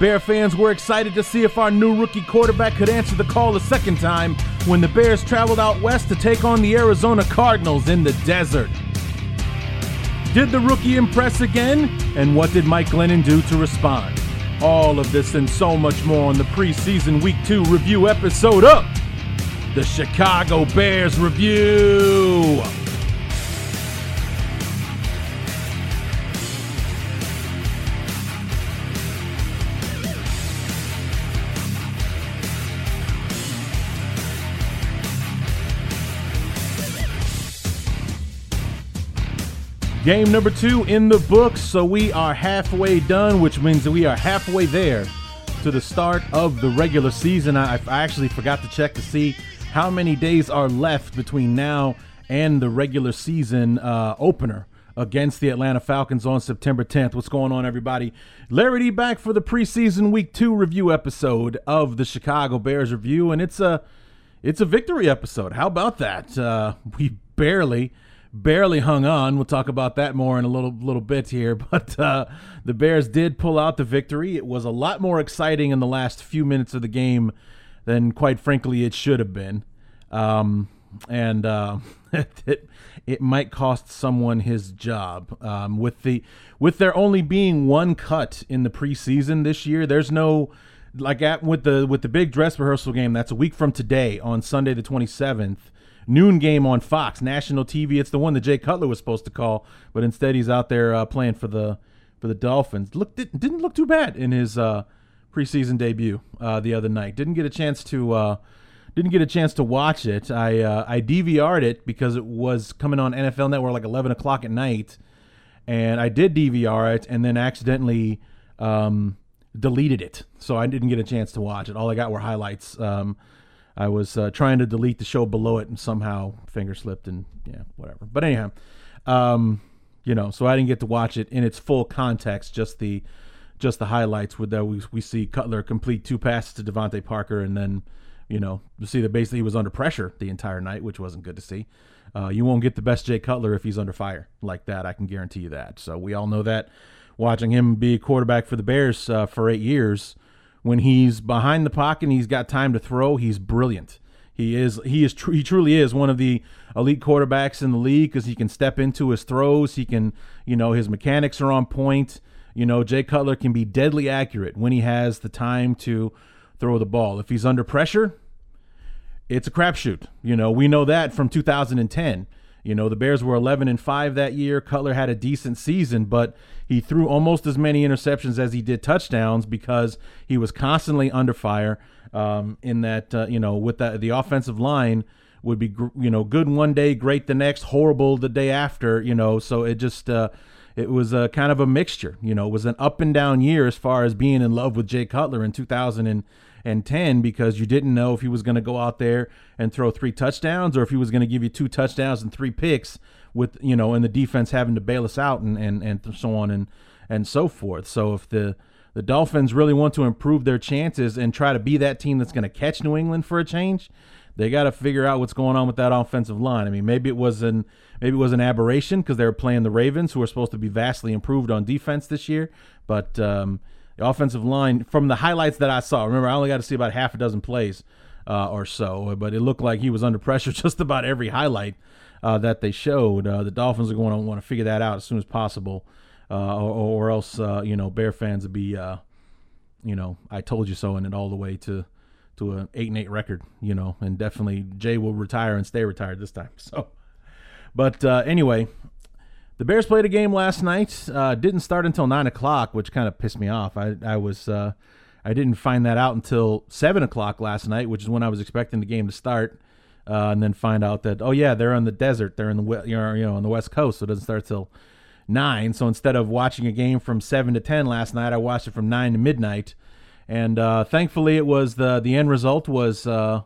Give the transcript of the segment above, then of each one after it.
Bear fans were excited to see if our new rookie quarterback could answer the call a second time when the Bears traveled out west to take on the Arizona Cardinals in the desert. Did the rookie impress again? And what did Mike Glennon do to respond? All of this and so much more on the preseason Week 2 review episode of the Chicago Bears Review. Game number two in the books, so we are halfway done, which means we are halfway there to the start of the regular season. I, I actually forgot to check to see how many days are left between now and the regular season uh, opener against the Atlanta Falcons on September 10th. What's going on, everybody? Larry D back for the preseason week two review episode of the Chicago Bears review, and it's a it's a victory episode. How about that? Uh, we barely barely hung on. We'll talk about that more in a little little bit here. But uh, the Bears did pull out the victory. It was a lot more exciting in the last few minutes of the game than, quite frankly, it should have been. Um, and uh, it it might cost someone his job. Um, with the with there only being one cut in the preseason this year, there's no like at with the with the big dress rehearsal game. That's a week from today on Sunday the 27th noon game on Fox, national TV. It's the one that Jay Cutler was supposed to call, but instead he's out there uh, playing for the for the Dolphins. Look, didn't look too bad in his uh, preseason debut uh, the other night. Didn't get a chance to uh, didn't get a chance to watch it. I uh, I DVR'd it because it was coming on NFL Network like 11 o'clock at night, and I did DVR it and then accidentally. Um, deleted it, so I didn't get a chance to watch it. All I got were highlights. Um, I was uh, trying to delete the show below it and somehow finger slipped and yeah, whatever. But anyhow, um, you know, so I didn't get to watch it in its full context, just the just the highlights with that we we see Cutler complete two passes to DeVante Parker and then you know you see that basically he was under pressure the entire night, which wasn't good to see. Uh, you won't get the best Jay Cutler if he's under fire like that. I can guarantee you that. So we all know that. Watching him be quarterback for the Bears uh, for eight years, when he's behind the pocket and he's got time to throw, he's brilliant. He is he is tr- he truly is one of the elite quarterbacks in the league because he can step into his throws. He can you know his mechanics are on point. You know Jay Cutler can be deadly accurate when he has the time to throw the ball. If he's under pressure, it's a crapshoot. You know we know that from 2010. You know, the Bears were 11 and 5 that year. Cutler had a decent season, but he threw almost as many interceptions as he did touchdowns because he was constantly under fire. Um, in that, uh, you know, with the, the offensive line would be, you know, good one day, great the next, horrible the day after, you know, so it just, uh, it was a kind of a mixture, you know, it was an up and down year as far as being in love with Jay Cutler in 2000 and, and 10 because you didn't know if he was going to go out there and throw three touchdowns or if he was going to give you two touchdowns and three picks with you know and the defense having to bail us out and and, and so on and and so forth so if the the Dolphins really want to improve their chances and try to be that team that's going to catch New England for a change they got to figure out what's going on with that offensive line. I mean, maybe it was an maybe it was an aberration because they were playing the Ravens, who are supposed to be vastly improved on defense this year. But um, the offensive line, from the highlights that I saw, remember I only got to see about half a dozen plays uh, or so, but it looked like he was under pressure just about every highlight uh, that they showed. Uh, the Dolphins are going to want to figure that out as soon as possible, uh, or, or, else uh, you know Bear fans would be, uh, you know, I told you so, and it all the way to to an eight and eight record, you know, and definitely Jay will retire and stay retired this time. So, but anyway, the Bears played a game last night. Uh, didn't start until nine o'clock, which kind of pissed me off. I I was uh, I didn't find that out until seven o'clock last night, which is when I was expecting the game to start, uh, and then find out that oh yeah, they're in the desert, they're in the you know, on the west coast, so it doesn't start till nine. So instead of watching a game from seven to ten last night, I watched it from nine to midnight, and uh, thankfully it was the the end result was uh,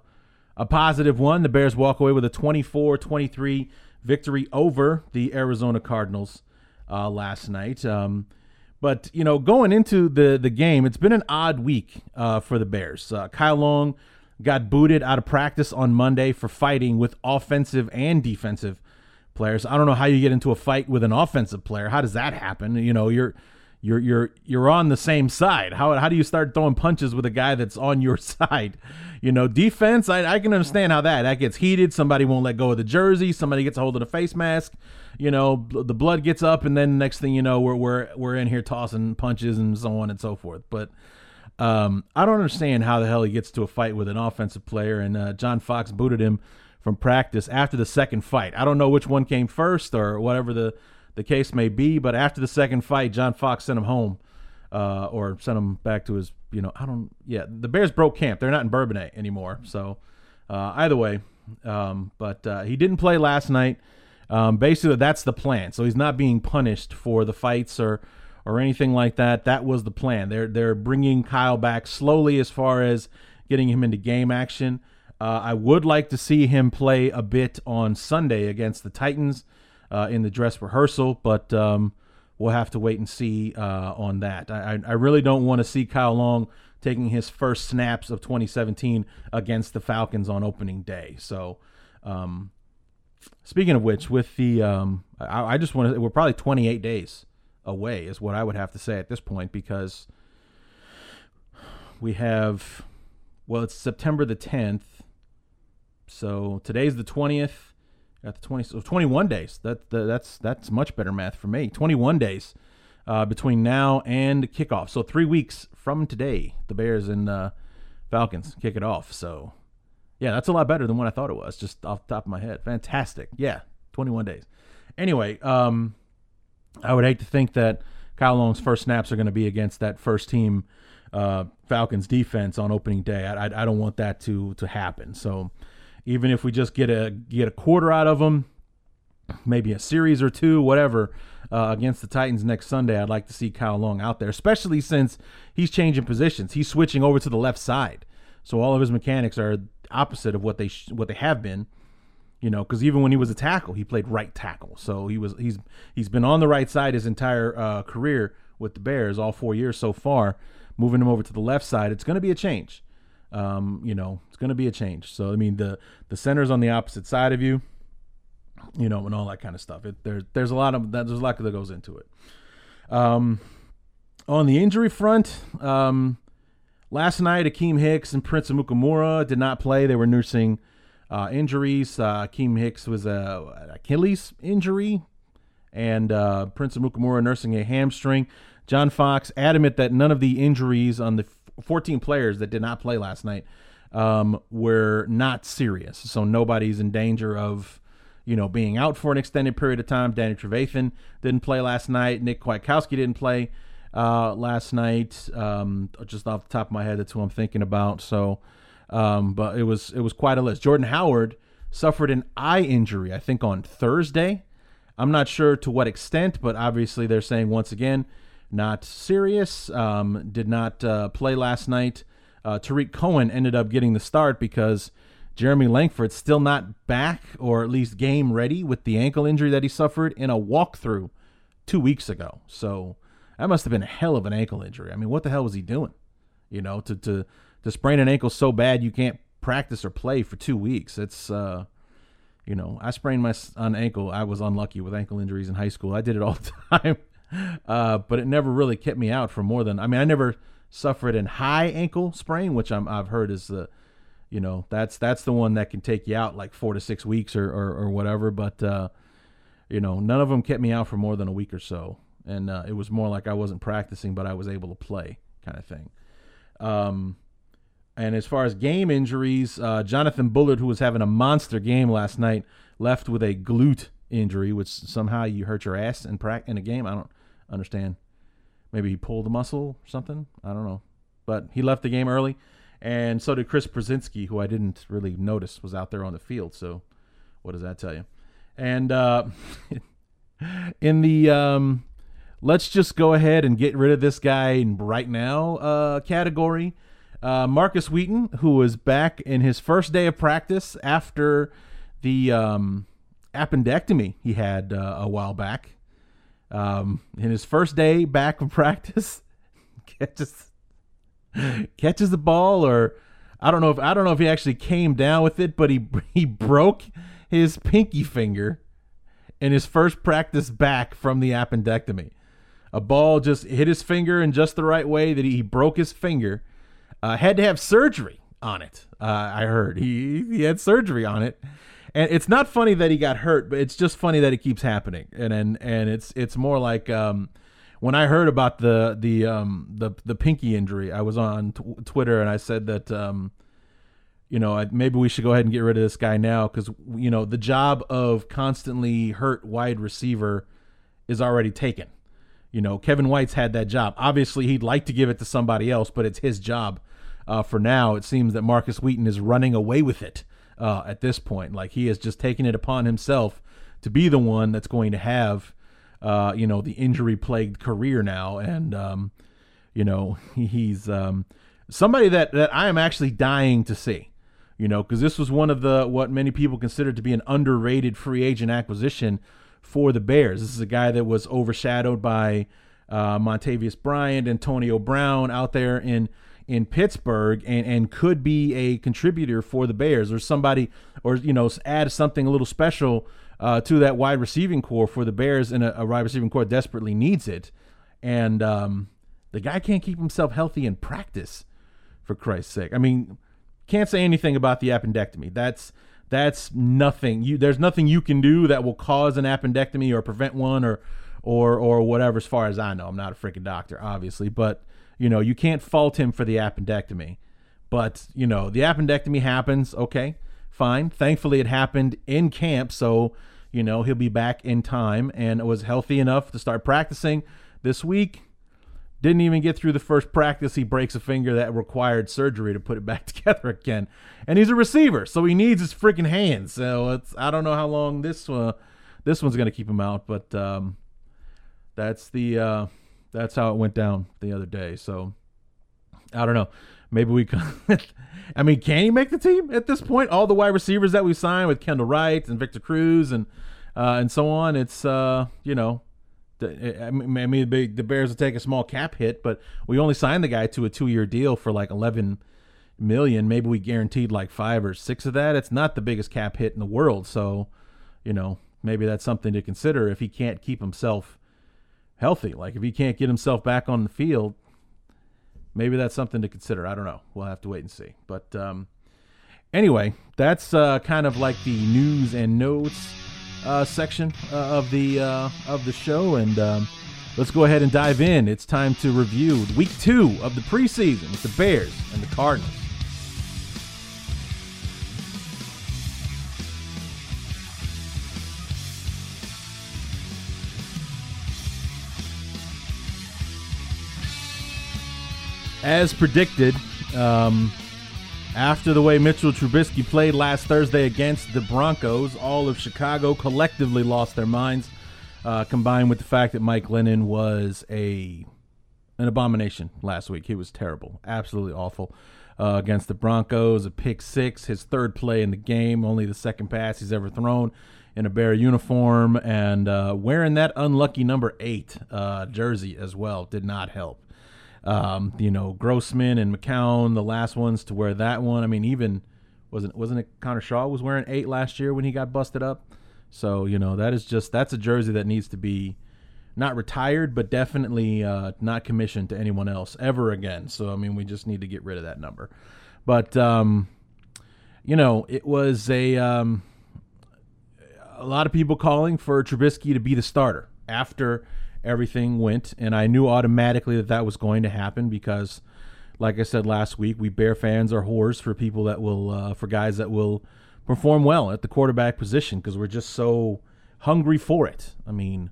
a positive one. The Bears walk away with a 24-23 victory over the Arizona Cardinals uh, last night. Um, but you know, going into the the game, it's been an odd week uh, for the Bears. Uh, Kyle Long got booted out of practice on Monday for fighting with offensive and defensive players. I don't know how you get into a fight with an offensive player. How does that happen? You know, you're you're you're you're on the same side. How how do you start throwing punches with a guy that's on your side? You know, defense. I, I can understand how that that gets heated. Somebody won't let go of the jersey. Somebody gets a hold of the face mask. You know, the blood gets up, and then next thing you know, we're we're we're in here tossing punches and so on and so forth. But um, I don't understand how the hell he gets to a fight with an offensive player, and uh, John Fox booted him from practice after the second fight. I don't know which one came first or whatever the the case may be. But after the second fight, John Fox sent him home, uh, or sent him back to his. You know, I don't. Yeah, the Bears broke camp. They're not in Bourbonnais anymore. So uh, either way, um, but uh, he didn't play last night. Um, basically, that's the plan. So he's not being punished for the fights or or anything like that. That was the plan. They're they're bringing Kyle back slowly as far as getting him into game action. Uh, I would like to see him play a bit on Sunday against the Titans uh, in the dress rehearsal, but um, we'll have to wait and see uh, on that. I, I really don't want to see Kyle Long taking his first snaps of 2017 against the Falcons on opening day. So, um, speaking of which, with the um, I, I, just want to we're probably 28 days away is what I would have to say at this point because we have well it's September the 10th. So today's the 20th. Got the 20, so 21 days. That, that's that's much better math for me. 21 days uh, between now and kickoff. So three weeks from today, the Bears and uh, Falcons kick it off. So yeah, that's a lot better than what I thought it was. Just off the top of my head, fantastic. Yeah, 21 days. Anyway, um, I would hate to think that Kyle Long's first snaps are going to be against that first team uh, Falcons defense on opening day. I, I, I don't want that to to happen. So even if we just get a get a quarter out of them, maybe a series or two, whatever, uh, against the Titans next Sunday, I'd like to see Kyle Long out there, especially since he's changing positions. He's switching over to the left side, so all of his mechanics are opposite of what they sh- what they have been. You know, because even when he was a tackle, he played right tackle. So he was he's he's been on the right side his entire uh, career with the Bears, all four years so far. Moving him over to the left side, it's going to be a change. Um, you know, it's going to be a change. So I mean, the the center's on the opposite side of you, you know, and all that kind of stuff. It, there's there's a lot of that. There's a lot that goes into it. Um, on the injury front, um, last night Akiem Hicks and Prince Amukamara did not play. They were nursing uh, injuries. Uh, Akiem Hicks was a Achilles injury, and uh, Prince Amukamara nursing a hamstring. John Fox adamant that none of the injuries on the 14 players that did not play last night um, were not serious. So nobody's in danger of, you know, being out for an extended period of time. Danny Trevathan didn't play last night. Nick Kwiatkoski didn't play uh, last night. Um, just off the top of my head, that's who I'm thinking about. So, um, but it was it was quite a list. Jordan Howard suffered an eye injury, I think, on Thursday. I'm not sure to what extent, but obviously they're saying once again not serious. Um, did not uh, play last night. Uh, Tarik Cohen ended up getting the start because Jeremy Langford's still not back or at least game ready with the ankle injury that he suffered in a walkthrough two weeks ago. So that must have been a hell of an ankle injury. I mean, what the hell was he doing? You know, to to to sprain an ankle so bad you can't practice or play for two weeks. It's uh, you know, I sprained my on ankle. I was unlucky with ankle injuries in high school. I did it all the time uh, but it never really kept me out for more than. I mean, I never suffered an high ankle sprain, which i have heard is the, you know, that's that's the one that can take you out like four to six weeks or or, or whatever. But uh, you know, none of them kept me out for more than a week or so, and uh, it was more like I wasn't practicing, but I was able to play, kind of thing. Um, And as far as game injuries, uh, Jonathan Bullard, who was having a monster game last night, left with a glute injury, which somehow you hurt your ass in pra- in a game. I don't understand. Maybe he pulled a muscle or something. I don't know. But he left the game early, and so did Chris Brzezinski, who I didn't really notice was out there on the field. So, what does that tell you? And uh, in the um, let's just go ahead and get rid of this guy right now uh, category. Uh, Markus Wheaton, who was back in his first day of practice after the um, appendectomy he had uh, a while back. Um, in his first day back from practice, catches catches the ball, or I don't know if I don't know if he actually came down with it, but he he broke his pinky finger in his first practice back from the appendectomy. A ball just hit his finger in just the right way that he broke his finger. Uh, had to have surgery on it. Uh, I heard he he had surgery on it, and it's not funny that he got hurt, but it's just funny that it keeps happening. And and and it's it's more like um, when I heard about the the um, the the pinky injury, I was on t- Twitter and I said that um, you know maybe we should go ahead and get rid of this guy now because you know the job of constantly hurt wide receiver is already taken. You know, Kevin White's had that job. Obviously, he'd like to give it to somebody else, but it's his job. Uh, for now, it seems that Markus Wheaton is running away with it uh, at this point. Like he has just taken it upon himself to be the one that's going to have, uh, you know, the injury-plagued career now, and um, you know, he's um, somebody that that I am actually dying to see. You know, because this was one of the what many people consider to be an underrated free agent acquisition for the Bears. This is a guy that was overshadowed by uh, Martavis Bryant, Antonio Brown out there in in Pittsburgh, and and could be a contributor for the Bears or somebody, or you know, add something a little special uh, to that wide receiving core for the Bears, and a, a wide receiving core desperately needs it. And um, the guy can't keep himself healthy in practice, for Christ's sake. I mean, can't say anything about the appendectomy. That's that's nothing. You there's nothing you can do that will cause an appendectomy or prevent one or or or whatever. As far as I know, I'm not a freaking doctor, obviously, but you know you can't fault him for the appendectomy. But you know the appendectomy happens. Okay, fine. Thankfully, it happened in camp, so you know he'll be back in time and was healthy enough to start practicing this week. Didn't even get through the first practice. He breaks a finger that required surgery to put it back together again. And he's a receiver, so he needs his freaking hands. So it's I don't know how long this uh, this one's gonna keep him out, but um, that's the uh, that's how it went down the other day. So I don't know. Maybe we can. I mean, can he make the team at this point? All the wide receivers that we signed with Kendall Wright and Victor Cruz and uh, and so on. It's uh, you know I mean, the Bears will take a small cap hit, but we only signed the guy to a two-year deal for like eleven million. Maybe we guaranteed like five or six of that. It's not the biggest cap hit in the world, so you know maybe that's something to consider if he can't keep himself healthy. Like if he can't get himself back on the field, maybe that's something to consider. I don't know. We'll have to wait and see. But um, anyway, that's uh, kind of like the news and notes uh, section uh, of the uh, of the show, and um, let's go ahead and dive in. It's time to review week two of the preseason with the Bears and the Cardinals. As predicted, um, after the way Mitchell Trubisky played last Thursday against the Broncos, all of Chicago collectively lost their minds, uh, combined with the fact that Mike Glennon was a an abomination last week. He was terrible, absolutely awful uh, against the Broncos. A pick six, his third play in the game, only the second pass he's ever thrown in a Bear uniform, and uh, wearing that unlucky number eight uh, jersey as well did not help. Um, you know, Grossman and McCown, the last ones to wear that one. I mean, even wasn't wasn't it Connor Shaw was wearing eight last year when he got busted up. So you know that is just that's a jersey that needs to be not retired, but definitely uh, not commissioned to anyone else ever again. So I mean, we just need to get rid of that number. But um, you know, it was a um, a lot of people calling for Trubisky to be the starter after everything went, and I knew automatically that that was going to happen because like I said last week, we Bear fans are whores for people that will, uh, for guys that will perform well at the quarterback position because we're just so hungry for it. I mean,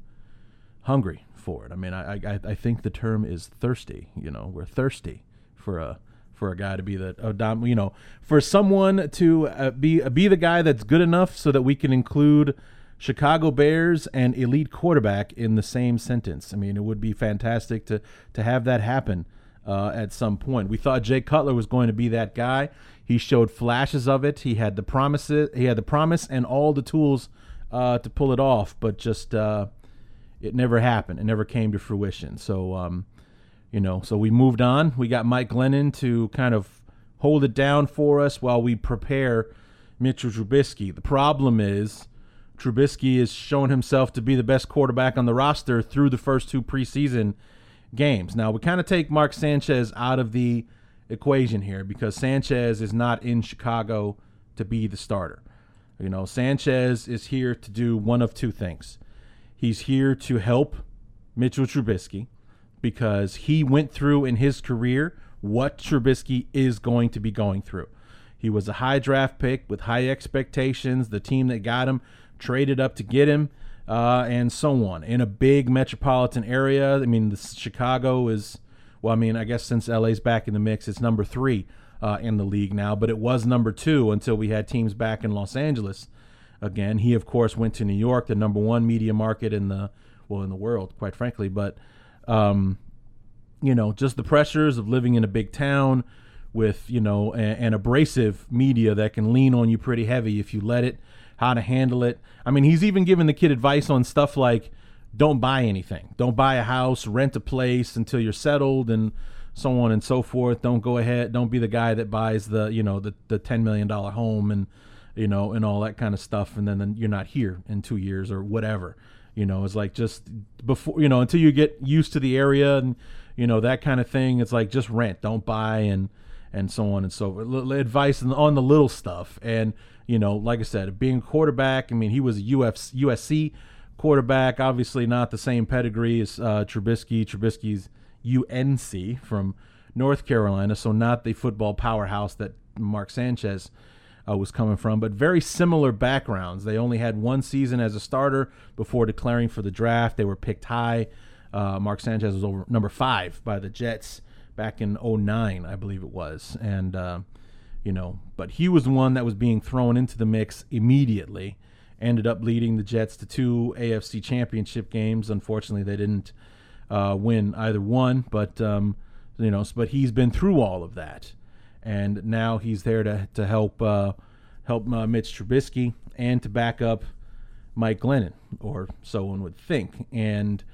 hungry for it. I mean, I, I, I think the term is thirsty. You know, we're thirsty for a for a guy to be the you know for someone to uh, be be the guy that's good enough so that we can include Chicago Bears and elite quarterback in the same sentence. I mean, it would be fantastic to to have that happen uh, at some point. We thought Jay Cutler was going to be that guy. He showed flashes of it. He had the promises. He had the promise and all the tools uh, to pull it off, but just uh, it never happened. It never came to fruition. So, um, you know, so we moved on. We got Mike Glennon to kind of hold it down for us while we prepare Mitchell Trubisky. The problem is Trubisky has shown himself to be the best quarterback on the roster through the first two preseason games. Now, we kind of take Mark Sanchez out of the equation here because Sanchez is not in Chicago to be the starter. You know, Sanchez is here to do one of two things. He's here to help Mitchell Trubisky because he went through in his career what Trubisky is going to be going through. He was a high draft pick with high expectations. The team that got him traded up to get him, uh, and so on. In a big metropolitan area, I mean, Chicago is, well, I mean, I guess since LA's back in the mix, it's number three uh, in the league now, but it was number two until we had teams back in Los Angeles again. He, of course, went to New York, the number one media market in the, well, in the world, quite frankly. But, um, you know, just the pressures of living in a big town with, you know, an abrasive media that can lean on you pretty heavy if you let it how to handle it. I mean, he's even given the kid advice on stuff like don't buy anything, don't buy a house, rent a place until you're settled, and so on and so forth. Don't go ahead, don't be the guy that buys the you know the the ten million dollar home and you know and all that kind of stuff, and then, then you're not here in two years or whatever. You know, it's like just before you know until you get used to the area and you know that kind of thing. It's like just rent, don't buy, and and so on and so forth. Advice on the little stuff and you know, like I said, being quarterback, I mean, he was a UFC, USC quarterback, obviously not the same pedigree as uh, Trubisky. Trubisky's UNC from North Carolina, so not the football powerhouse that Mark Sanchez uh, was coming from, but very similar backgrounds. They only had one season as a starter before declaring for the draft. They were picked high. Uh, Mark Sanchez was over number five by the Jets back in 09, I believe it was. And, uh, you know, but he was the one that was being thrown into the mix immediately. Ended up leading the Jets to two AFC championship games. Unfortunately, they didn't uh, win either one, but um, you know, but he's been through all of that, and now he's there to to help uh, help uh, Mitch Trubisky and to back up Mike Glennon, or so one would think. And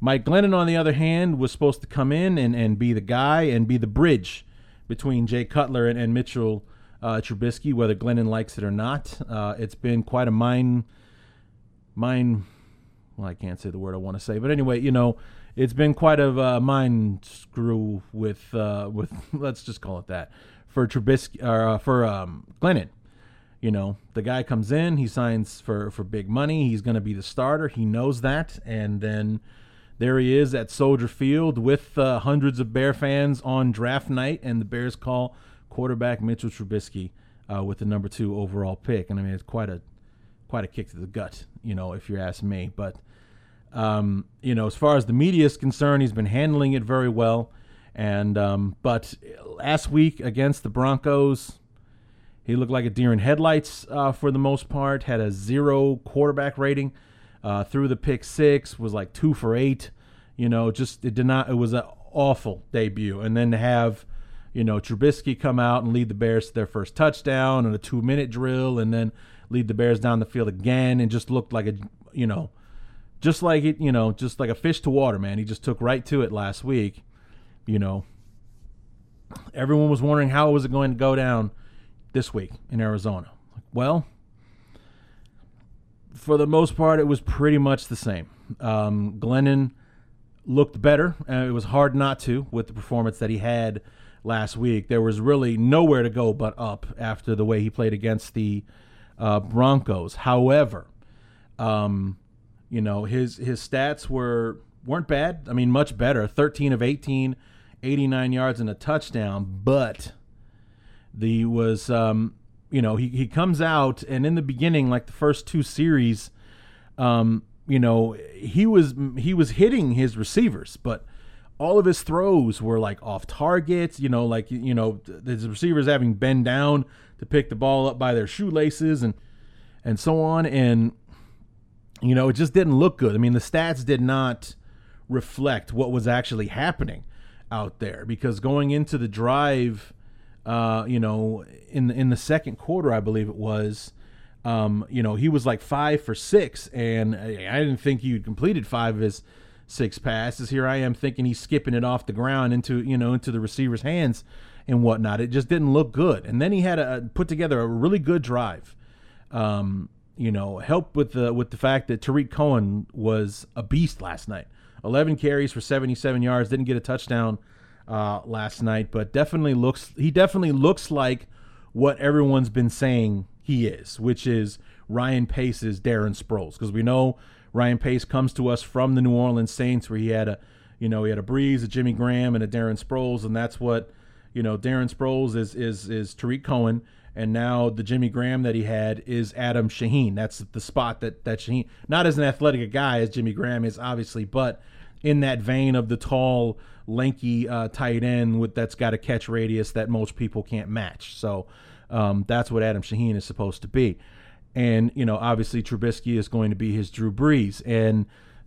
Mike Glennon, on the other hand, was supposed to come in and, and be the guy and be the bridge between Jay Cutler and, and Mitchell uh, Trubisky, whether Glennon likes it or not. Uh, it's been quite a mind, mind. Well, I can't say the word I want to say, but anyway, you know, it's been quite a uh, mind screw with uh, with let's just call it that for Trubisky or uh, for um, Glennon. You know, the guy comes in, he signs for for big money. He's going to be the starter. He knows that, and then there he is at Soldier Field with uh, hundreds of Bear fans on draft night, and the Bears call quarterback Mitchell Trubisky uh, with the number two overall pick. And I mean, it's quite a quite a kick to the gut, you know, if you ask me. But um, you know, as far as the media is concerned, he's been handling it very well. And um, but last week against the Broncos, he looked like a deer in headlights uh, for the most part. Had a zero quarterback rating uh, threw the pick six, was like two for eight. You know, just it did not. It was an awful debut, and then to have you know Trubisky come out and lead the Bears to their first touchdown and a two minute drill, and then lead the Bears down the field again, and just looked like a you know, just like it you know, just like a fish to water, man. He just took right to it last week. You know, everyone was wondering how was it going to go down this week in Arizona. Well, for the most part, it was pretty much the same. Um, Glennon looked better. and it was hard not to with the performance that he had last week. There was really nowhere to go but up after the way he played against the uh, Broncos. However, um, you know his his stats were weren't bad. I mean, much better. Thirteen of 18, 89 yards and a touchdown, but the was um, you know he he comes out and in the beginning like the first two series um, you know he was he was hitting his receivers, but all of his throws were like off target, you know, like you know his receivers having bend down to pick the ball up by their shoelaces and and so on and you know, it just didn't look good. I mean, the stats did not reflect what was actually happening out there because going into the drive, uh, you know, in in the second quarter, I believe it was, um, you know, he was like five for six, and I didn't think he completed five of his six passes. Here I am thinking he's skipping it off the ground into you know into the receiver's hands and whatnot. It just didn't look good. And then he had a put together a really good drive. Um, you know, helped with the with the fact that Tarik Cohen was a beast last night. 11 carries for 77 yards, didn't get a touchdown uh, last night, but definitely looks he definitely looks like what everyone's been saying he is, which is Ryan Pace's Darren Sproles, because we know Ryan Pace comes to us from the New Orleans Saints, where he had a, you know, he had a Brees, a Jimmy Graham, and a Darren Sproles, and that's what, you know, Darren Sproles is is is Tarik Cohen, and now the Jimmy Graham that he had is Adam Shaheen. That's the spot that that Shaheen, not as an athletic a guy as Jimmy Graham is, obviously, but in that vein of the tall, lanky uh, tight end with that's got a catch radius that most people can't match. So um, that's what Adam Shaheen is supposed to be. And you know, obviously Trubisky is going to be his Drew Brees. And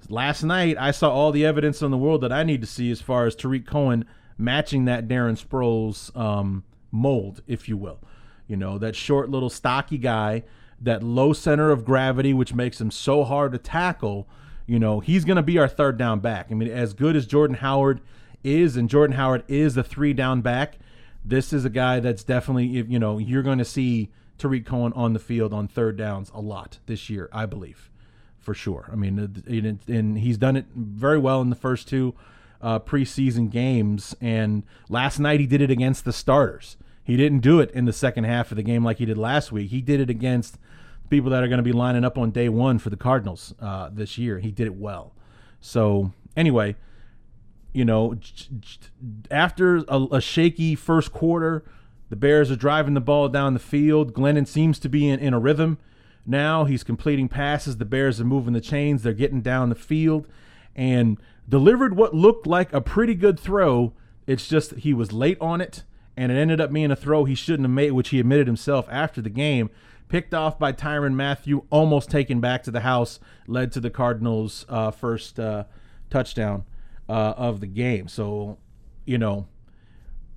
last night I saw all the evidence in the world that I need to see as far as Tarik Cohen matching that Darren Sproles um, mold, if you will. You know, that short little stocky guy, that low center of gravity, which makes him so hard to tackle. You know, he's going to be our third down back. I mean, as good as Jordan Howard is, and Jordan Howard is a three down back, this is a guy that's definitely, you know, you're going to see Tarik Cohen on the field on third downs a lot this year, I believe, for sure. I mean, and he's done it very well in the first two uh, preseason games. And last night he did it against the starters. He didn't do it in the second half of the game like he did last week. He did it against people that are going to be lining up on day one for the Cardinals uh, this year. He did it well. So anyway, you know, after a, a, shaky first quarter, the Bears are driving the ball down the field. Glennon seems to be in, in a rhythm. Now he's completing passes. The Bears are moving the chains. They're getting down the field and delivered what looked like a pretty good throw. It's just he was late on it and it ended up being a throw he shouldn't have made, which he admitted himself after the game. Picked off by Tyrann Mathieu, almost taken back to the house, led to the Cardinals' uh, first uh, touchdown uh, of the game. So, you know,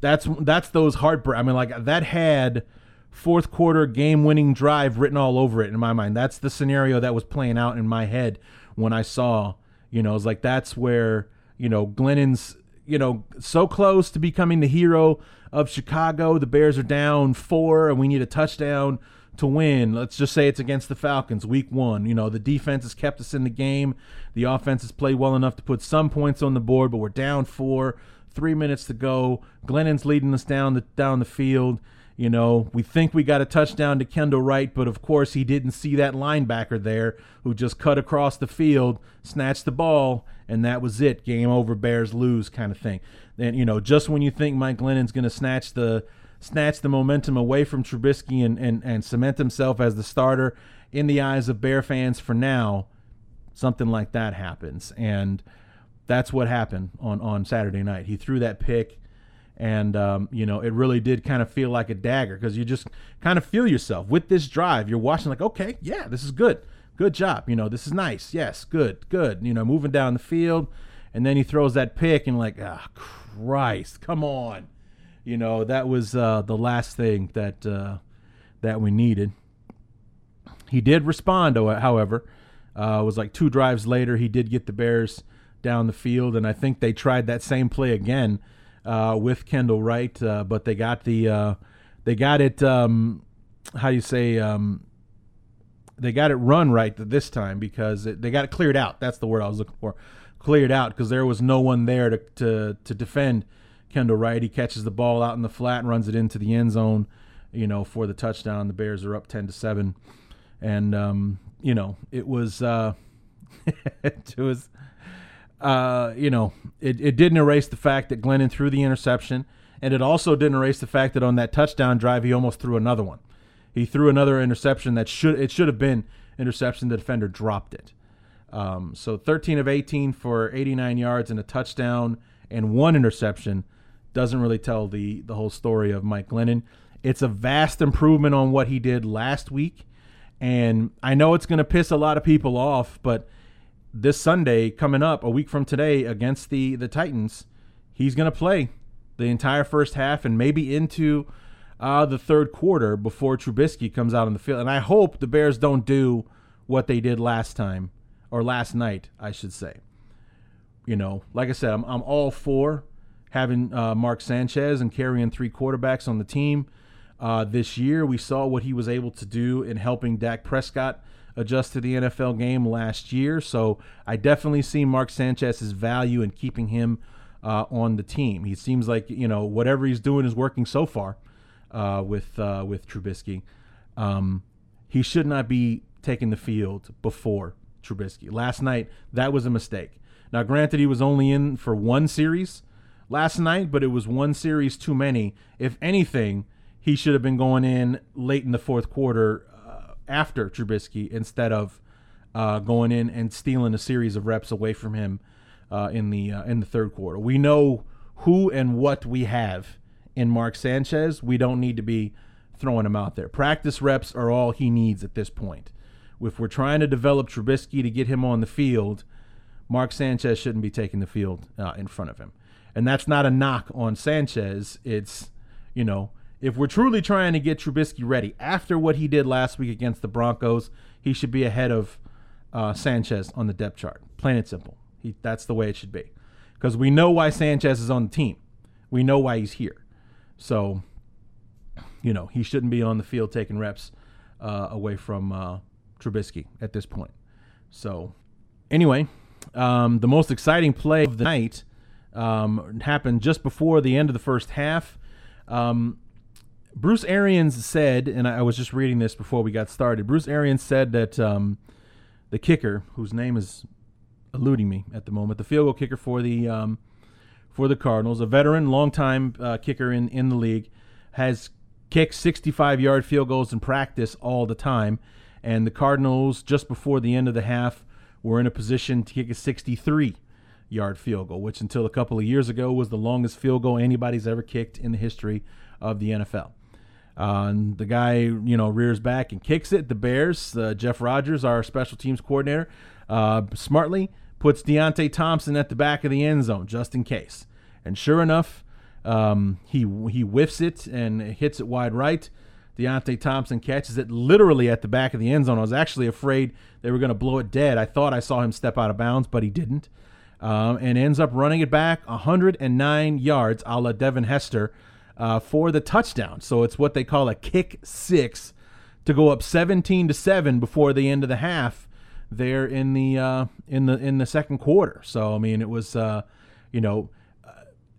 that's that's those heartbreak. I mean, like that had fourth quarter game winning drive written all over it in my mind. That's the scenario that was playing out in my head when I saw, you know, it's like that's where you know Glennon's you know so close to becoming the hero of Chicago. The Bears are down four, and we need a touchdown to win. Let's just say it's against the Falcons, week one. You know, the defense has kept us in the game. The offense has played well enough to put some points on the board, but we're down four. Three minutes to go. Glennon's leading us down the down the field. You know, we think we got a touchdown to Kendall Wright, but of course he didn't see that linebacker there who just cut across the field, snatched the ball, and that was it. Game over, Bears lose kind of thing. And you know, just when you think Mike Glennon's going to snatch the snatch the momentum away from Trubisky and, and, and cement himself as the starter in the eyes of Bear fans for now, something like that happens. And that's what happened on, on Saturday night. He threw that pick and um, you know it really did kind of feel like a dagger because you just kind of feel yourself with this drive. You're watching like okay yeah this is good. Good job. You know this is nice. Yes good good. You know moving down the field and then he throws that pick and like ah christ come on you know that was uh, the last thing that uh, that we needed he did respond however uh, it was like two drives later he did get the bears down the field and i think they tried that same play again uh, with Kendall Wright, uh, but they got the uh, they got it. Um, how you say? Um, they got it run right this time because it, they got it cleared out. That's the word I was looking for. Cleared out because there was no one there to, to to defend Kendall Wright. He catches the ball out in the flat and runs it into the end zone. You know, for the touchdown. The Bears are up ten to seven, and um, you know it was uh, it was uh, you know, it, it didn't erase the fact that Glennon threw the interception, and it also didn't erase the fact that on that touchdown drive he almost threw another one. He threw another interception that should it should have been interception. The defender dropped it. Um, so 13 of 18 for 89 yards and a touchdown and one interception doesn't really tell the the whole story of Mike Glennon. It's a vast improvement on what he did last week, and I know it's going to piss a lot of people off, but this Sunday coming up, a week from today, against the the Titans, he's going to play the entire first half and maybe into uh, the third quarter before Trubisky comes out on the field. And I hope the Bears don't do what they did last time or last night, I should say. You know, like I said, I'm, I'm all for having uh, Mark Sanchez and carrying three quarterbacks on the team. Uh, this year, we saw what he was able to do in helping Dak Prescott adjust to the NFL game last year. So I definitely see Mark Sanchez's value in keeping him uh, on the team. He seems like you know whatever he's doing is working so far uh, with uh, with Trubisky. Um, he should not be taking the field before Trubisky. Last night that was a mistake. Now, granted, he was only in for one series last night, but it was one series too many. If anything, he should have been going in late in the fourth quarter after Trubisky instead of uh, going in and stealing a series of reps away from him uh, in the uh, in the third quarter. We know who and what we have in Mark Sanchez. We don't need to be throwing him out there. Practice reps are all he needs at this point. If we're trying to develop Trubisky to get him on the field, Mark Sanchez shouldn't be taking the field uh, in front of him. And that's not a knock on Sanchez. It's, you know, if we're truly trying to get Trubisky ready after what he did last week against the Broncos, he should be ahead of uh, Sanchez on the depth chart. Plain and simple. He, that's the way it should be. Because we know why Sanchez is on the team. We know why he's here. So, you know, he shouldn't be on the field taking reps uh, away from uh, Trubisky at this point. So, anyway, um, the most exciting play of the night um, happened just before the end of the first half. Um, Bruce Arians said, and I was just reading this before we got started. Bruce Arians said that um, the kicker, whose name is eluding me at the moment, the field goal kicker for the um, for the Cardinals, a veteran, longtime uh, kicker in in the league, has kicked 65 yard field goals in practice all the time, and the Cardinals just before the end of the half were in a position to kick a 63 yard field goal, which until a couple of years ago was the longest field goal anybody's ever kicked in the history of the NFL. Uh, and the guy, you know, rears back and kicks it. The Bears, uh, Jeff Rodgers, our special teams coordinator, uh, smartly puts Deonte Thompson at the back of the end zone just in case. And sure enough, um, he he whiffs it and hits it wide right. Deonte Thompson catches it literally at the back of the end zone. I was actually afraid they were going to blow it dead. I thought I saw him step out of bounds, but he didn't. Um, and ends up running it back 109 yards a la Devin Hester uh, for the touchdown. So it's what they call a kick six to go up 17 to seven before the end of the half there in the uh, in the in the second quarter. So I mean, it was uh, you know. Uh,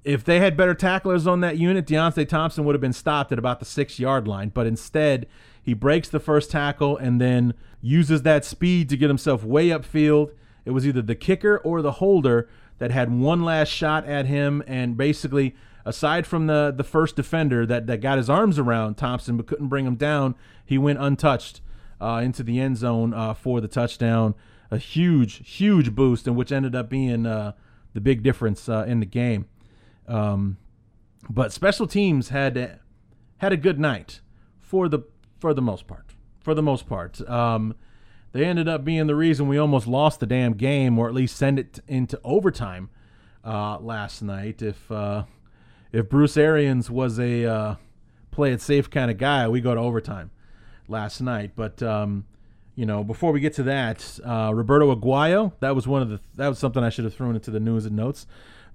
if they had better tacklers on that unit, Deonte Thompson would have been stopped at about the six yard line. But instead, he breaks the first tackle and then uses that speed to get himself way upfield. It was either the kicker or the holder that had one last shot at him and basically aside from the the first defender that, that got his arms around Thompson but couldn't bring him down, he went untouched uh, into the end zone uh, for the touchdown. A huge, huge boost, and which ended up being uh, the big difference uh, in the game. Um, but special teams had had a good night for the for the most part. For the most part, um, they ended up being the reason we almost lost the damn game, or at least send it into overtime uh, last night. If uh, if Bruce Arians was a uh, play it safe kind of guy, we go to overtime last night. But um, you know, before we get to that, uh, Roberto Aguayo, that was one of the that was something I should have thrown into the news and notes.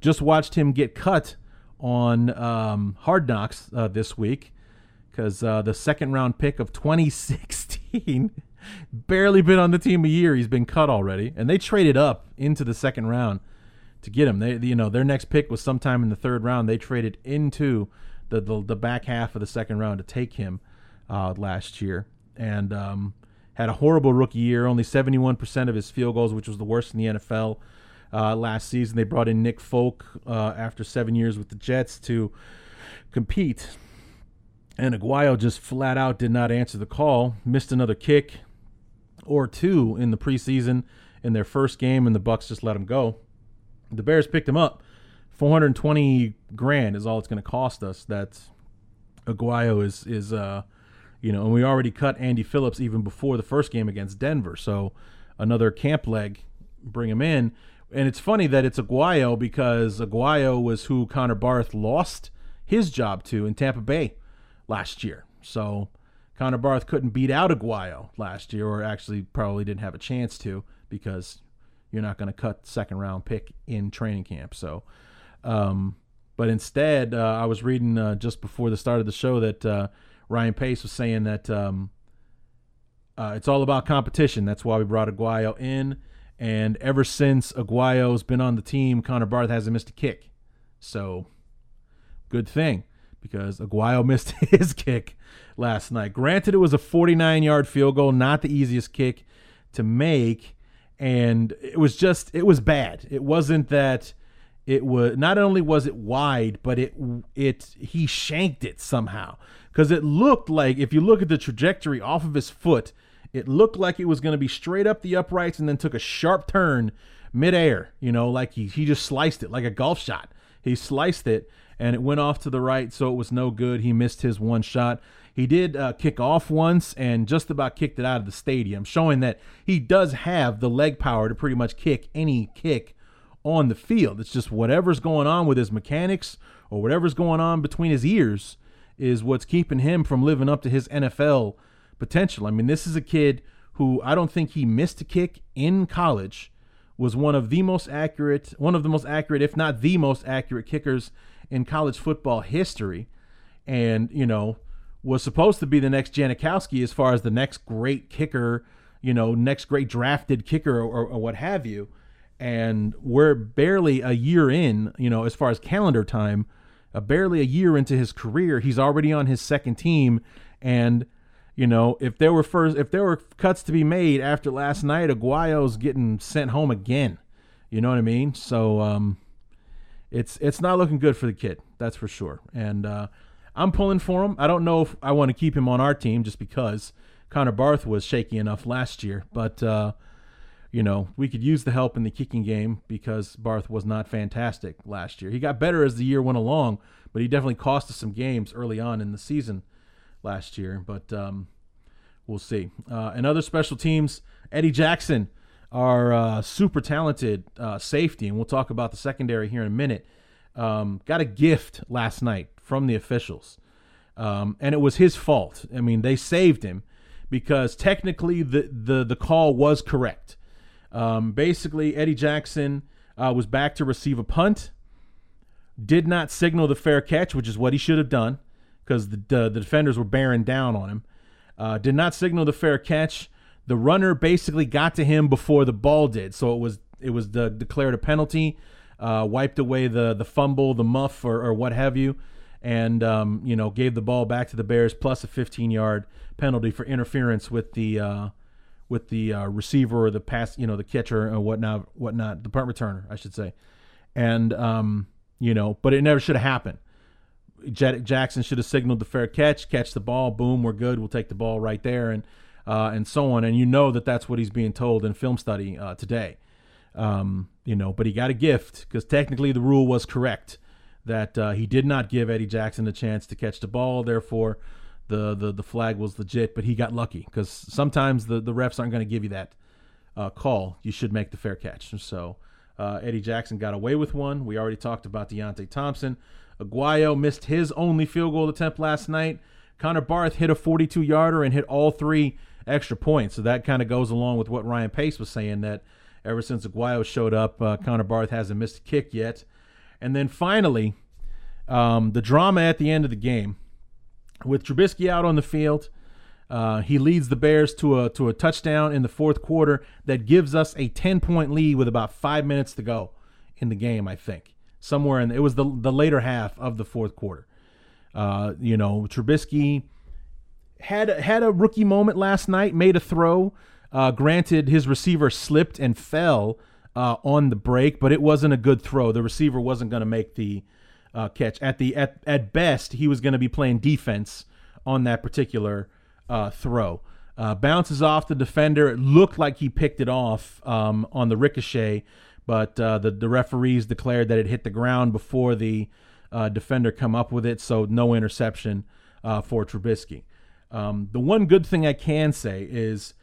Just watched him get cut on um, Hard Knocks uh, this week because uh, the second round pick of 2016 barely been on the team a year. He's been cut already, and they traded up into the second round to get him. They, you know, their next pick was sometime in the third round. They traded into the the, the back half of the second round to take him uh, last year, and um, had a horrible rookie year. Only seventy one percent of his field goals, which was the worst in the NFL. uh, last season. They brought in Nick Folk uh, after seven years with the Jets to compete. And Aguayo just flat out did not answer the call, missed another kick or two in the preseason in their first game, and the Bucs just let him go. The Bears picked him up. 420 grand is all it's going to cost us. That's Aguayo is is uh you know, and we already cut Andy Phillips even before the first game against Denver. So another camp leg, bring him in. And it's funny that it's Aguayo because Aguayo was who Connor Barth lost his job to in Tampa Bay last year. So Connor Barth couldn't beat out Aguayo last year, or actually probably didn't have a chance to because you're not going to cut second round pick in training camp. So, um, but instead, uh, I was reading uh, just before the start of the show that uh, Ryan Pace was saying that um, uh, it's all about competition. That's why we brought Aguayo in. And ever since Aguayo's been on the team, Connor Barth hasn't missed a kick. So, good thing because Aguayo missed his kick last night. Granted, it was a 49 yard field goal, not the easiest kick to make. And it was just, it was bad. It wasn't that it was, not only was it wide, but it, it, he shanked it somehow. Because it looked like, if you look at the trajectory off of his foot, it looked like it was going to be straight up the uprights and then took a sharp turn midair, you know, like he, he just sliced it like a golf shot. He sliced it and it went off to the right, so it was no good. He missed his one shot. He did uh, kick off once and just about kicked it out of the stadium, showing that he does have the leg power to pretty much kick any kick on the field. It's just whatever's going on with his mechanics or whatever's going on between his ears is what's keeping him from living up to his NFL potential. I mean, this is a kid who I don't think he missed a kick in college. Was one of the most accurate, one of the most accurate, if not the most accurate kickers in college football history, and you know was supposed to be the next Janikowski as far as the next great kicker, you know, next great drafted kicker or, or what have you. And we're barely a year in, you know, as far as calendar time, uh, barely a year into his career, he's already on his second team. And you know, if there were first, if there were cuts to be made after last night, Aguayo's getting sent home again. You know what I mean? So, um, it's it's not looking good for the kid. That's for sure. And uh, I'm pulling for him. I don't know if I want to keep him on our team just because Connor Barth was shaky enough last year, but uh, you know we could use the help in the kicking game because Barth was not fantastic last year. He got better as the year went along, but he definitely cost us some games early on in the season last year. But um, we'll see. Uh, and other special teams, Eddie Jackson our uh, super talented uh, safety, and we'll talk about the secondary here in a minute, um, got a gift last night from the officials. Um, and it was his fault. I mean, they saved him because technically the, the, the call was correct. Um, basically, Eddie Jackson uh, was back to receive a punt, did not signal the fair catch, which is what he should have done because the, the, the defenders were bearing down on him. Uh, did not signal the fair catch the runner basically got to him before the ball did, so it was it was declared a penalty, uh, wiped away the the fumble, the muff, or, or what have you, and um, you know gave the ball back to the Bears plus a 15 yard penalty for interference with the uh, with the uh, receiver or the pass, you know, the catcher or whatnot, whatnot, the punt returner, I should say, and um, you know, but it never should have happened. Jackson should have signaled the fair catch, catch the ball, boom, we're good. We'll take the ball right there, and uh, and so on. And you know that that's what he's being told in film study uh, today. Um, you know, but he got a gift because technically the rule was correct that uh, he did not give Eddie Jackson a chance to catch the ball. Therefore, the the, the flag was legit. But he got lucky because sometimes the, the refs aren't going to give you that uh, call. You should make the fair catch. So uh, Eddie Jackson got away with one. We already talked about Deonte Thompson. Aguayo missed his only field goal attempt last night. Connor Barth hit a 42 yarder and hit all three extra points. So that kind of goes along with what Ryan Pace was saying that ever since Aguayo showed up, uh, Connor Barth hasn't missed a kick yet. And then finally, um, the drama at the end of the game with Trubisky out on the field. Uh, he leads the Bears to a to a touchdown in the fourth quarter that gives us a ten point lead with about five minutes to go in the game. I think somewhere in it was the the later half of the fourth quarter. Uh, you know, Trubisky had had a rookie moment last night, made a throw. Uh, granted, his receiver slipped and fell uh, on the break, but it wasn't a good throw. The receiver wasn't going to make the uh, catch. At the at at best, he was going to be playing defense on that particular uh, throw. Uh, bounces off the defender. It looked like he picked it off um, on the ricochet, but uh, the the referees declared that it hit the ground before the defender come up with it, so no interception for Trubisky. Um, the one good thing I can say is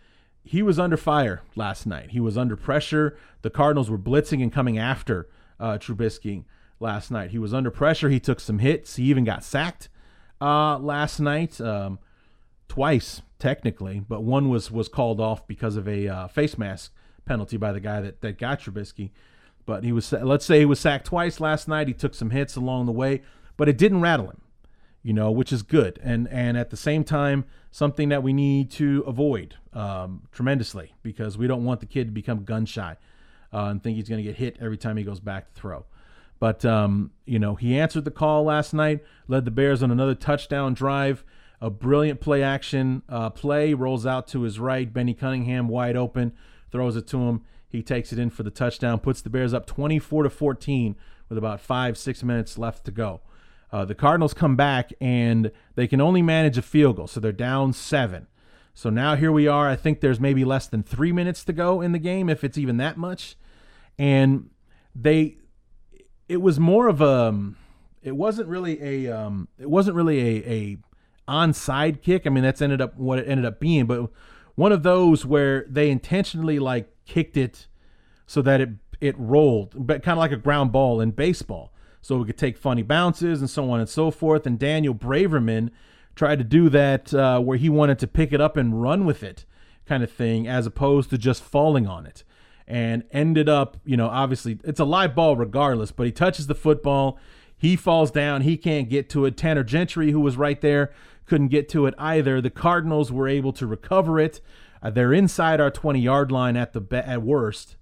he was under fire last night. He was under pressure. The Cardinals were blitzing and coming after uh, Trubisky last night. He was under pressure. He took some hits. He even got sacked uh, last night. Um, twice technically, but one was was called off because of a uh, face mask penalty by the guy that that got Trubisky. But he was let's say he was sacked twice last night. He took some hits along the way, but it didn't rattle him, you know, which is good. And and at the same time, something that we need to avoid um, tremendously because we don't want the kid to become gun shy uh, and think he's going to get hit every time he goes back to throw. But um, you know, he answered the call last night, led the Bears on another touchdown drive a brilliant play action uh, play, rolls out to his right. Benny Cunningham wide open, throws it to him. He takes it in for the touchdown, puts the Bears up 24 to 14 with about five, six minutes left to go. Uh, the Cardinals come back and they can only manage a field goal, so they're down seven. So now here we are. I think there's maybe less than three minutes to go in the game, if it's even that much. And they, it was more of a, it wasn't really a, um, it wasn't really a, a onside kick. I mean, that's ended up what it ended up being, but one of those where they intentionally like kicked it so that it it rolled, but kind of like a ground ball in baseball. So we could take funny bounces and so on and so forth. And Daniel Braverman tried to do that uh, where he wanted to pick it up and run with it, kind of thing, as opposed to just falling on it. And ended up, you know, obviously it's a live ball regardless, but he touches the football. He falls down. He can't get to it. Tanner Gentry, who was right there, couldn't get to it either. The Cardinals were able to recover it. Uh, they're inside our 20 yard line at the be- at worst,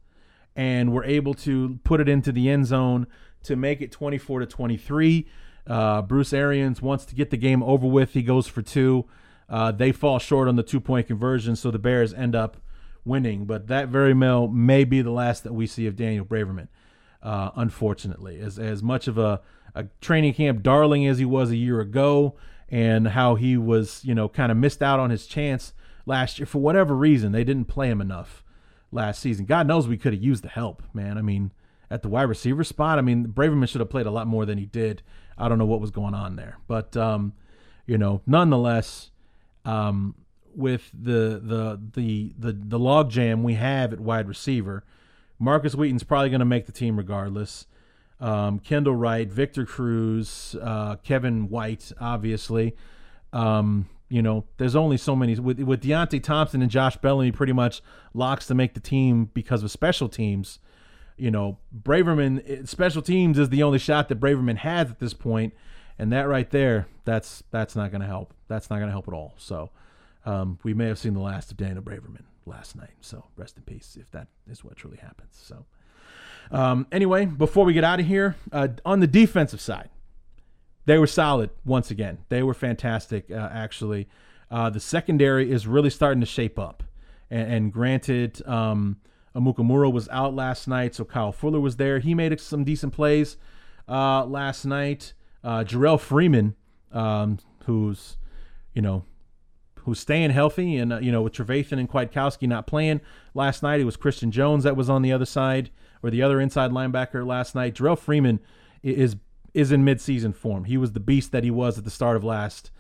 and we're able to put it into the end zone to make it 24 to 23. Uh, Bruce Arians wants to get the game over with. He goes for two. Uh, they fall short on the two point conversion, so the Bears end up winning. But that very well may be the last that we see of Daniel Braverman, uh, unfortunately. As, as much of a, a training camp darling as he was a year ago, and how he was, you know, kind of missed out on his chance last year for whatever reason. They didn't play him enough last season. God knows we could have used the help, man. I mean, at the wide receiver spot, I mean, Braverman should have played a lot more than he did. I don't know what was going on there, but um, you know, nonetheless, um, with the the the the the log jam we have at wide receiver, Markus Wheaton's probably going to make the team regardless um, Kendall Wright, Victor Cruz, uh, Kevin White, obviously. Um, you know, there's only so many with with Deonte Thompson and Josh Bellamy pretty much locks to make the team because of special teams. You know, Braverman eh, special teams is the only shot that Braverman has at this point, and that right there, that's that's not going to help. That's not going to help at all. So, um, we may have seen the last of Daniel Braverman last night. So, rest in peace if that is what truly happens. So. Um, anyway, before we get out of here, uh, on the defensive side, they were solid once again. They were fantastic, uh, actually. Uh, the secondary is really starting to shape up. And, and granted, um, Amukamara was out last night, so Kyle Fuller was there. He made some decent plays uh, last night. Uh, Jerrell Freeman, um, who's, you know, who's staying healthy, and uh, you know, with Trevathan and Kwiatkoski not playing last night, it was Christian Jones that was on the other side or the other inside linebacker last night. Jerrell Freeman is is in midseason form. He was the beast that he was at the start of last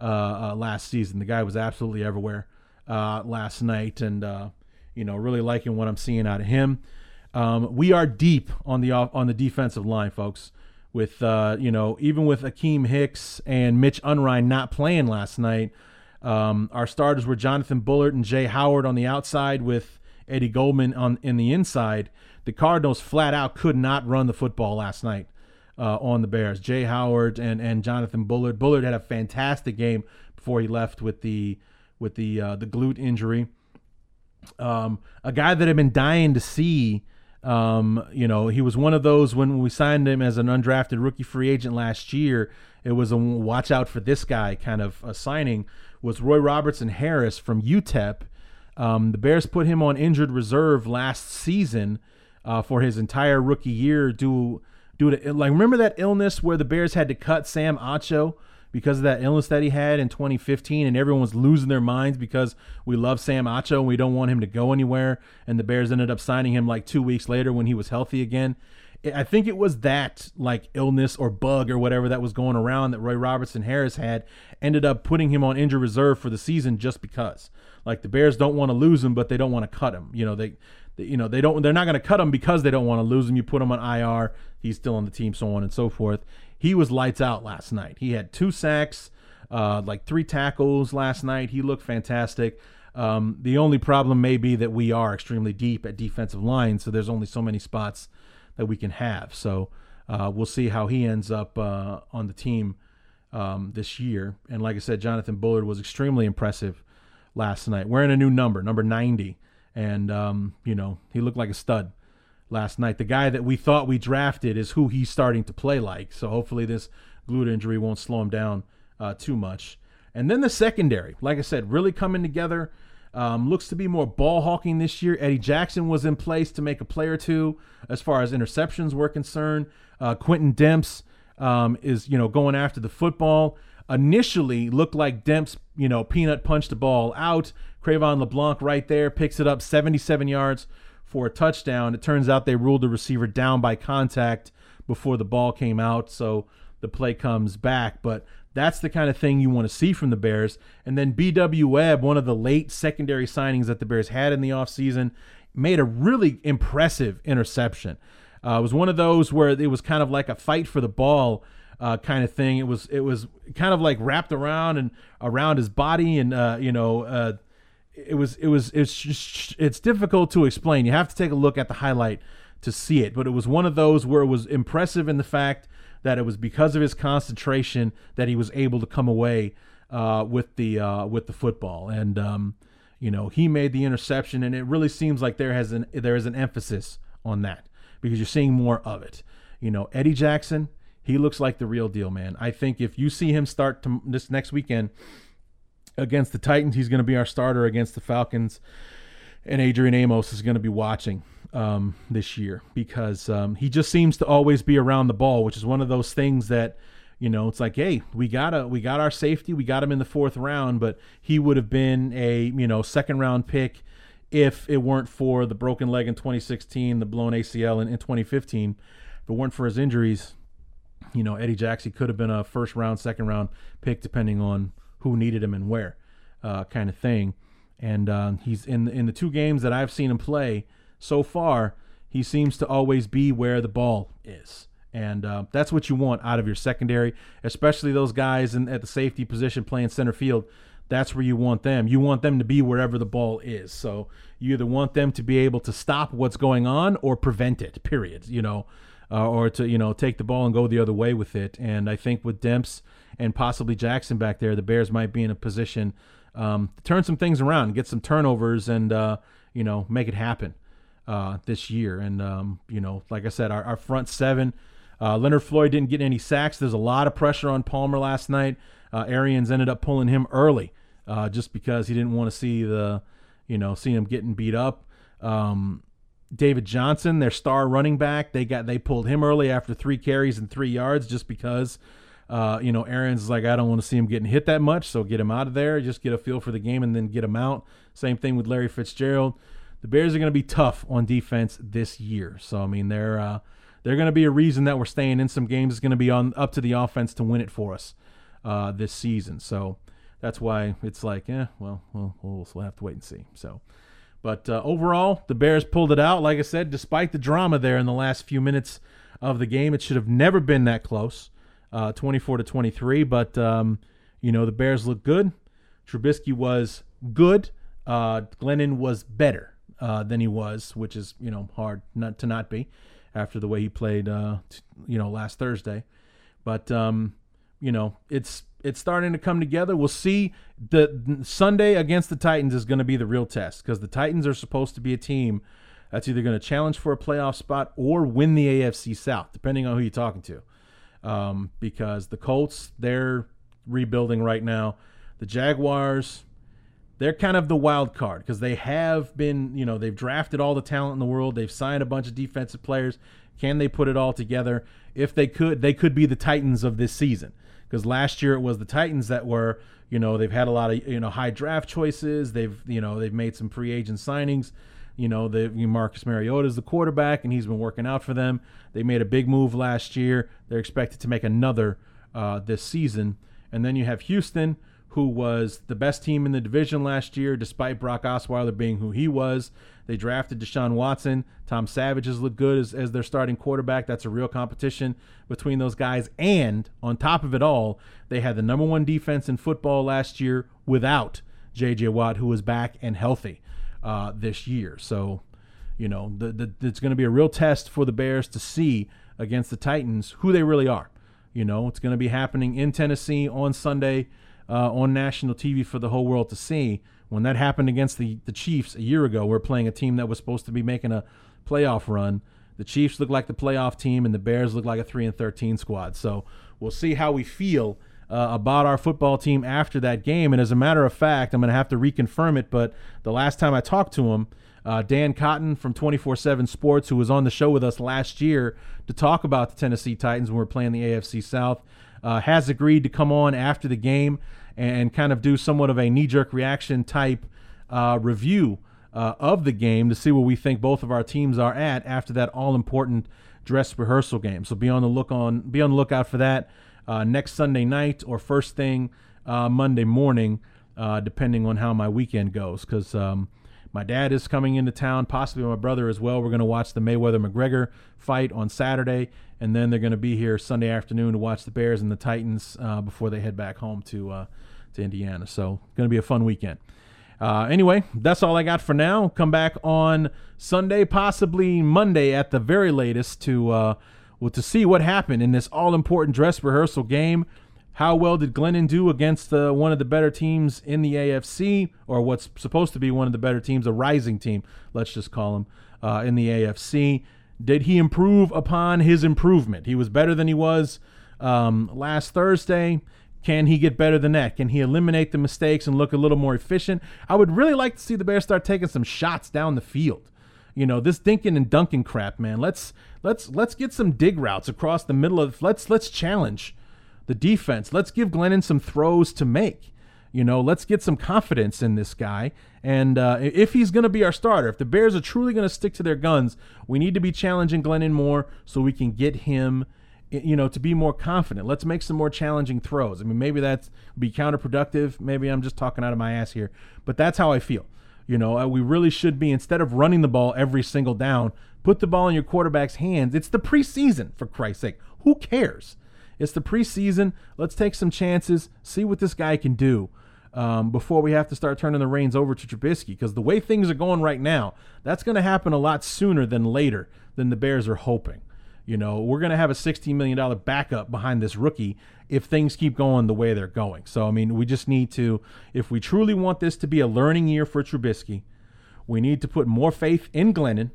uh, uh, last season. The guy was absolutely everywhere uh, last night, and uh, you know, really liking what I'm seeing out of him. Um, we are deep on the on the defensive line, folks. With uh, you know, even with Akiem Hicks and Mitch Unrein not playing last night, um, our starters were Jonathan Bullard and Jaye Howard on the outside, with Eddie Goldman on in the inside the Cardinals flat out could not run the football last night uh, on the Bears. Jaye Howard and and Jonathan Bullard. Bullard had a fantastic game before he left with the with the uh, the glute injury. Um, a guy that I've been dying to see. Um, you know, he was one of those when we signed him as an undrafted rookie free agent last year. It was a watch out for this guy kind of a signing. Was Roy Robertson Harris from UTEP? Um, the Bears put him on injured reserve last season uh, for his entire rookie year due due to like remember that illness where the Bears had to cut Sam Acho because of that illness that he had in 2015 and everyone was losing their minds because we love Sam Acho and we don't want him to go anywhere and the Bears ended up signing him like 2 weeks later when he was healthy again. I think it was that like illness or bug or whatever that was going around that Roy Robertson Harris had ended up putting him on injured reserve for the season just because. Like the Bears don't want to lose him, but they don't want to cut him. You know they you know they don't they're not going to cut him because they don't want to lose him. You put him on IR, he's still on the team, so on and so forth. He was lights out last night. He had two sacks, uh, like three tackles last night. He looked fantastic. Um, the only problem may be that we are extremely deep at defensive line, so there's only so many spots that we can have. So uh, we'll see how he ends up uh, on the team um, this year. And like I said, Jonathan Bullard was extremely impressive last night, wearing a new number, number 90. And, um, you know, he looked like a stud last night. The guy that we thought we drafted is who he's starting to play like. So hopefully this glute injury won't slow him down uh, too much. And then the secondary, like I said, really coming together. Um, looks to be more ball hawking this year. Eddie Jackson was in place to make a play or two as far as interceptions were concerned. Uh, Quintin Demps um, is, you know, going after the football. Initially looked like Demps, you know, peanut punched the ball out. Cre'Von LeBlanc right there picks it up 77 yards for a touchdown. It turns out they ruled the receiver down by contact before the ball came out, so the play comes back. But that's the kind of thing you want to see from the Bears. And then BW Webb, one of the late secondary signings that the Bears had in the offseason, made a really impressive interception. Uh, it was one of those where it was kind of like a fight for the ball uh, kind of thing. It was it was kind of like wrapped around and around his body, and uh, you know, uh, it was it was it's just, it's difficult to explain. You have to take a look at the highlight to see it. But it was one of those where it was impressive in the fact that it was because of his concentration that he was able to come away uh, with the uh, with the football, and um, you know he made the interception, and it really seems like there has an there is an emphasis on that because you're seeing more of it. You know, Eddie Jackson, he looks like the real deal, man. I think if you see him start to, this next weekend against the Titans, he's going to be our starter against the Falcons, and Adrian Amos is going to be watching um, this year because um, he just seems to always be around the ball, which is one of those things that you know it's like, hey, we got a we got our safety, we got him in the fourth round, but he would have been a you know second round pick if it weren't for the broken leg in 2016, the blown ACL in, in 2015. If it weren't for his injuries, you know Eddie Jackson could have been a first round, second round pick depending on who needed him and where, uh, kind of thing. And uh, he's in in the two games that I've seen him play so far, he seems to always be where the ball is. And uh, that's what you want out of your secondary, especially those guys in, at the safety position playing center field. That's where you want them. You want them to be wherever the ball is. So you either want them to be able to stop what's going on or prevent it. Period. You know, uh, or to you know take the ball and go the other way with it. And I think with Demps and possibly Jackson back there, the Bears might be in a position um, to turn some things around, get some turnovers, and uh, you know make it happen uh, this year. And um, you know, like I said, our, our front seven. Uh, Leonard Floyd didn't get any sacks. There's a lot of pressure on Palmer last night. Uh, Arians ended up pulling him early, uh, just because he didn't want to see the, you know, see him getting beat up. Um, David Johnson, their star running back, they got they pulled him early after three carries and three yards, just because. Uh, you know, Arians like, I don't want to see him getting hit that much, so get him out of there. Just get a feel for the game and then get him out. Same thing with Larry Fitzgerald the Bears are going to be tough on defense this year. So I mean, they're uh, they're going to be a reason that we're staying in some games. It's going to be on up to the offense to win it for us uh, this season. So that's why it's like, yeah, well, we'll, we'll have to wait and see. So. But uh, overall, the Bears pulled it out. Like I said, despite the drama there in the last few minutes of the game, it should have never been that close, uh, 24 to 23. But um, you know, the Bears looked good. Trubisky was good. Uh, Glennon was better uh, than he was, which is you know hard not to not be after the way he played uh, t- you know last Thursday. But um, you know it's it's starting to come together. We'll see. The Sunday against the Titans is going to be the real test because the Titans are supposed to be a team that's either going to challenge for a playoff spot or win the AFC South, depending on who you're talking to. Um, because the Colts they're rebuilding right now. The Jaguars they're kind of the wild card because they have been, you know, they've drafted all the talent in the world. They've signed a bunch of defensive players. Can they put it all together? If they could, they could be the Titans of this season. Because last year it was the Titans that were, you know, they've had a lot of, you know, high draft choices. They've, you know, they've made some free agent signings. You know, the Marcus Mariota is the quarterback, and he's been working out for them. They made a big move last year. They're expected to make another uh, this season. And then you have Houston, who was the best team in the division last year, despite Brock Osweiler being who he was. They drafted Deshaun Watson. Tom Savage has looked good as, as their starting quarterback. That's a real competition between those guys. And on top of it all, they had the number one defense in football last year without J.J. Watt, who was back and healthy uh, this year. So, you know, the, the, it's going to be a real test for the Bears to see against the Titans who they really are. You know, it's going to be happening in Tennessee on Sunday uh, on national TV for the whole world to see. When that happened against the, the Chiefs a year ago, we're playing a team that was supposed to be making a playoff run. The Chiefs look like the playoff team, and the Bears look like a three and thirteen squad. So we'll see how we feel uh, about our football team after that game. And as a matter of fact, I'm going to have to reconfirm it. But the last time I talked to him, uh, Dan Cotton from 24 7 Sports, who was on the show with us last year to talk about the Tennessee Titans when we are playing the AFC South, uh, has agreed to come on after the game and kind of do somewhat of a knee jerk reaction type uh, review uh, of the game to see where we think both of our teams are at after that all important dress rehearsal game. So be on the look on be on the lookout for that uh, next Sunday night or first thing uh, Monday morning, uh, depending on how my weekend goes. Because um, my dad is coming into town, possibly my brother as well. We're going to watch the Mayweather McGregor fight on Saturday, and then they're going to be here Sunday afternoon to watch the Bears and the Titans uh, before they head back home to uh, to Indiana. So, going to be a fun weekend. Uh, anyway, that's all I got for now. Come back on Sunday, possibly Monday at the very latest, to uh, well to see what happened in this all important dress rehearsal game. How well did Glennon do against uh, one of the better teams in the AFC, or what's supposed to be one of the better teams, a rising team, let's just call him, uh, in the AFC? Did he improve upon his improvement? He was better than he was um, last Thursday. Can he get better than that? Can he eliminate the mistakes and look a little more efficient? I would really like to see the Bears start taking some shots down the field. You know, this dinking and dunking crap, man. Let's let's let's get some dig routes across the middle of let's let's challenge the defense. Let's give Glennon some throws to make. You know, let's get some confidence in this guy. And uh, if he's going to be our starter, if the Bears are truly going to stick to their guns, we need to be challenging Glennon more so we can get him, you know, to be more confident. Let's make some more challenging throws. I mean, maybe that's be counterproductive. Maybe I'm just talking out of my ass here, but that's how I feel. You know, uh, we really should be instead of running the ball every single down, put the ball in your quarterback's hands. It's the preseason, for Christ's sake. Who cares? It's the preseason. Let's take some chances, see what this guy can do um, before we have to start turning the reins over to Trubisky. Because the way things are going right now, that's going to happen a lot sooner than later than the Bears are hoping. You know, we're going to have a $16 million backup behind this rookie if things keep going the way they're going. So, I mean, we just need to, if we truly want this to be a learning year for Trubisky, we need to put more faith in Glennon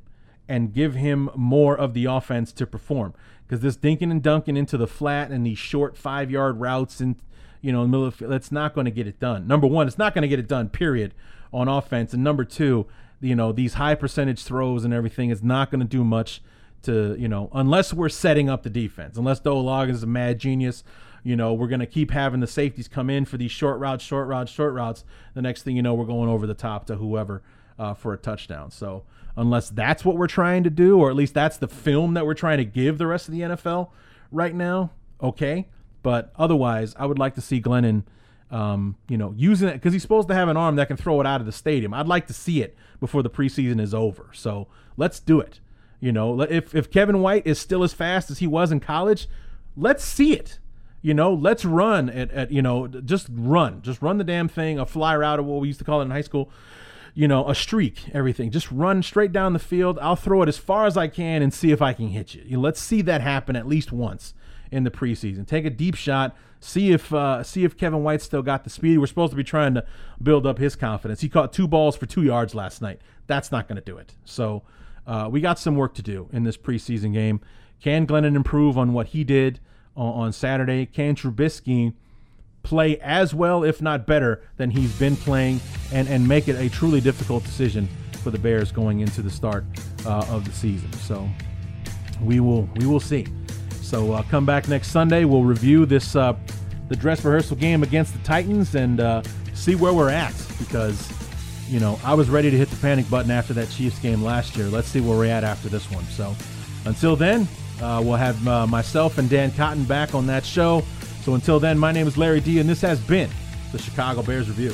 and give him more of the offense to perform because this dinking and dunking into the flat and these short five yard routes and you know in the middle of that's not going to get it done. Number one, it's not going to get it done. Period on offense. And number two, you know these high percentage throws and everything is not going to do much to you know unless we're setting up the defense. Unless Doe Loggains is a mad genius. You know, we're going to keep having the safeties come in for these short routes, short routes, short routes. The next thing you know, we're going over the top to whoever uh, for a touchdown. So unless that's what we're trying to do, or at least that's the film that we're trying to give the rest of the NFL right now. Okay, but otherwise, I would like to see Glennon, um, you know, using it because he's supposed to have an arm that can throw it out of the stadium. I'd like to see it before the preseason is over. So let's do it. You know, if if Kevin White is still as fast as he was in college, let's see it. You know, let's run at, at you know, just run, just run the damn thing, a fly route of what we used to call it in high school you know, a streak, everything. Just run straight down the field. I'll throw it as far as I can and see if I can hit you. you know, let's see that happen at least once in the preseason. Take a deep shot. See if uh, see if Kevin White still got the speed. We're supposed to be trying to build up his confidence. He caught two balls for two yards last night. That's not going to do it. So uh, we got some work to do in this preseason game. Can Glennon improve on what he did on, on Saturday? Can Trubisky play as well, if not better, than he's been playing, and and make it a truly difficult decision for the Bears going into the start uh, of the season. So we will we will see. So uh, come back next Sunday. We'll review this uh, the dress rehearsal game against the Titans and uh, see where we're at because you know I was ready to hit the panic button after that Chiefs game last year. Let's see where we're at after this one. So until then, uh, we'll have uh, myself and Dan Cotton back on that show. So until then, my name is Larry D, and this has been the Chicago Bears Review.